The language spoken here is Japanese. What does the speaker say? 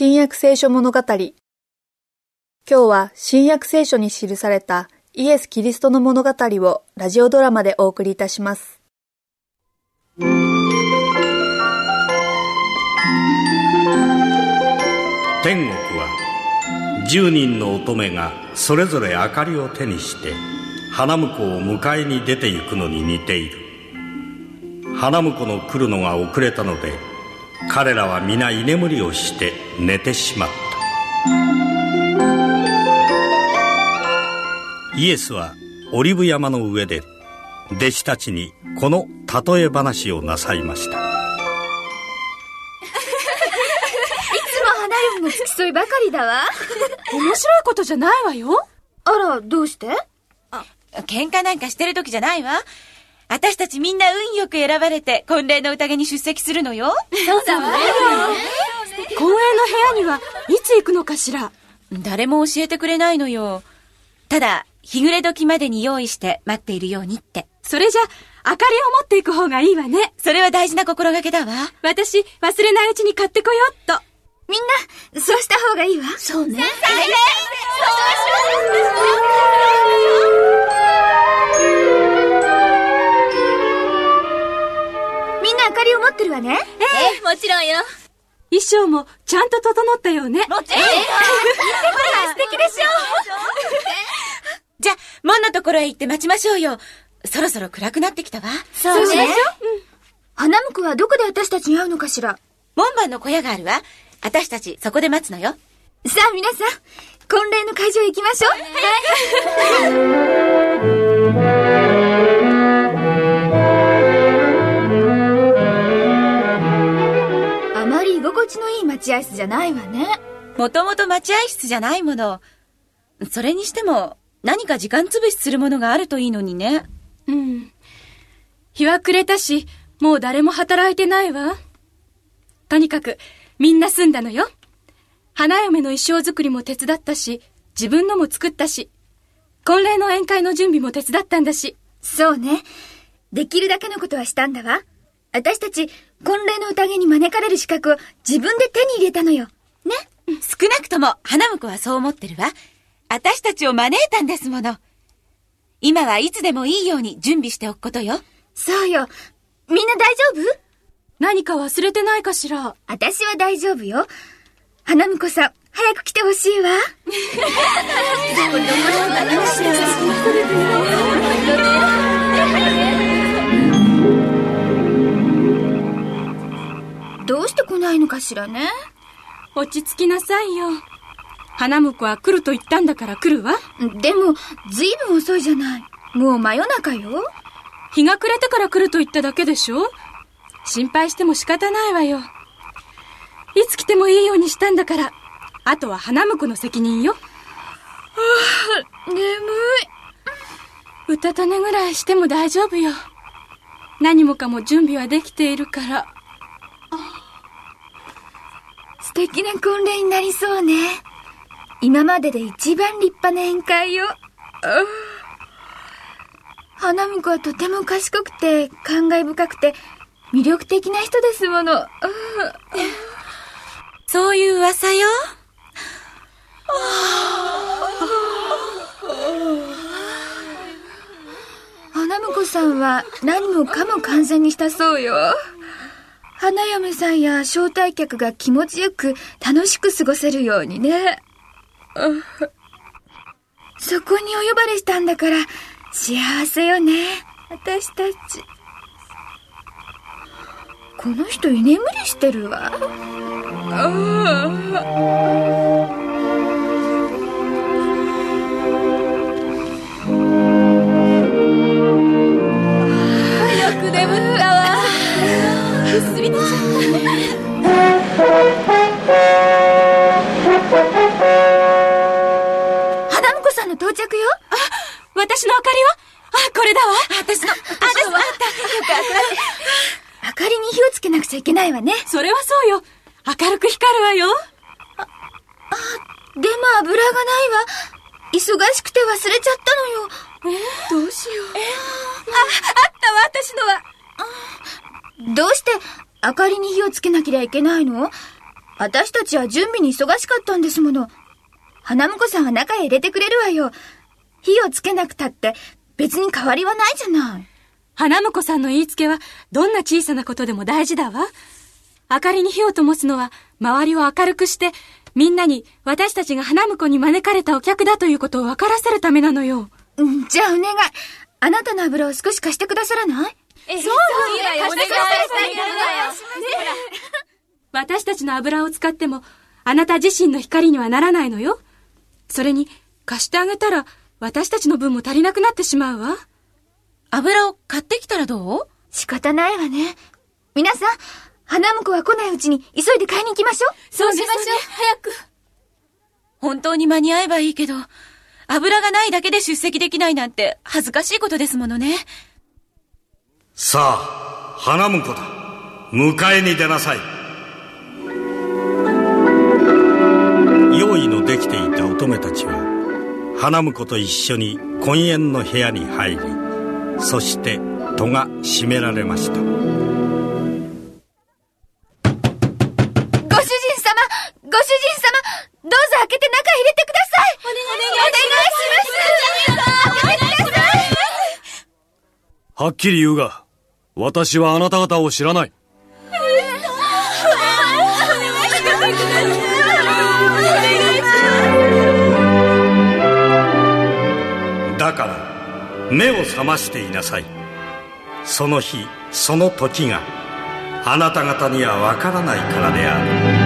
新約聖書物語。今日は新約聖書に記されたイエス・キリストの物語をラジオドラマでお送りいたします。天国は十人の乙女がそれぞれ明かりを手にして花婿を迎えに出て行くのに似ている花婿の来るのが遅れたので彼らは皆居眠りをして寝てしまったイエスはオリブ山の上で弟子たちにこの例え話をなさいましたいつも花嫁の付き添いばかりだわ。面白いことじゃないわよ。あら、どうして？喧嘩なんかしてる時じゃないわ。私たちみんな運よく選ばれて婚礼の宴に出席するのよ。そうだわ。公園の部屋にはいつ行くのかしら。誰も教えてくれないのよ。ただ、日暮れ時までに用意して待っているようにって。それじゃ、明かりを持っていく方がいいわね。それは大事な心がけだわ。私、忘れないうちに買ってこようっと。みんな、そうした方がいいわ。そうね。みん持ってるわね。ええ、もちろんよ。衣装もちゃんと整ったよね。もちろん素敵でしょ じゃあ、門のところへ行って待ちましょうよ。そろそろ暗くなってきたわ。そうね。花婿はどこで私たちに会うのかしら門番の小屋があるわ。私たちそこで待つのよ。さあ皆さん、婚礼の会場へ行きましょう。あまり居心地のいい待合室じゃないわね。もともと待合室じゃないもの。それにしても、何か時間潰しするものがあるといいのにね。うん。日は暮れたし、もう誰も働いてないわ。とにかく、みんな住んだのよ。花嫁の衣装作りも手伝ったし、自分のも作ったし、婚礼の宴会の準備も手伝ったんだし。そうね。できるだけのことはしたんだわ。私たち、婚礼の宴に招かれる資格を自分で手に入れたのよ。ね少なくとも花婿はそう思ってるわ。私たちを招いたんですもの。今はいつでもいいように準備しておくことよ。そうよ。みんな大丈夫？何か忘れてないかしら。私は大丈夫よ。花婿さん、早く来てほしいわ。来ないのかしらね。落ち着きなさいよ。花婿は来ると言ったんだから来るわ。でも、ずいぶん遅いじゃない。もう真夜中よ。日が暮れてから来ると言っただけでしょ心配しても仕方ないわよ。いつ来てもいいようにしたんだから、あとは花婿の責任よ。眠い。うたた寝ぐらいしても大丈夫よ。何もかも準備はできているから。素敵な婚礼になりそうね。今までで一番立派な宴会よ。花婿はとても賢くて、感慨深くて、魅力的な人ですもの。そういう噂よ。花婿さんは何もかも完全にしたそうよ。花嫁さんや招待客が気持ちよく楽しく過ごせるようにね。あそこにお呼ばれしたんだから幸せよね。私たち。この人居眠りしてるわ。ああれだわ。私の、私の、あった。よかった。明かりに火をつけなくちゃいけないわね。それはそうよ。明るく光るわよ。でも油がないわ。忙しくて忘れちゃったのよ。どうしよう。あったわ、私のは。どうして明かりに火をつけなきゃいけないの？私たちは準備に忙しかったんですもの。花婿さんは中へ入れてくれるわよ。火をつけなくたって別に変わりはないじゃない。花婿さんの言いつけはどんな小さなことでも大事だわ。明かりに火を灯すのは周りを明るくしてみんなに私たちが花婿に招かれたお客だということを分からせるためなのよ。うん、じゃあお願い。あなたの油を少し貸してくださらない？そうよ、貸してください。私たちの油を使っても、あなた自身の光にはならないのよ。それに、貸してあげたら、私たちの分も足りなくなってしまうわ。油を買ってきたらどう？仕方ないわね。皆さん、花婿は来ないうちに急いで買いに行きましょう。そうしましょう。早く。本当に間に合えばいいけど、油がないだけで出席できないなんて恥ずかしいことですものね。さあ、花婿だ。迎えに出なさい。用意のできていた乙女たちは、花婿と一緒に婚宴の部屋に入り、そして戸が閉められました。ご主人様ご主人様どうぞ開けて中入れてくださいお願いしますはっきり言うが、私はあなた方を知らない。だから、目を覚ましていなさい。その日、その時が、あなた方にはわからないからである。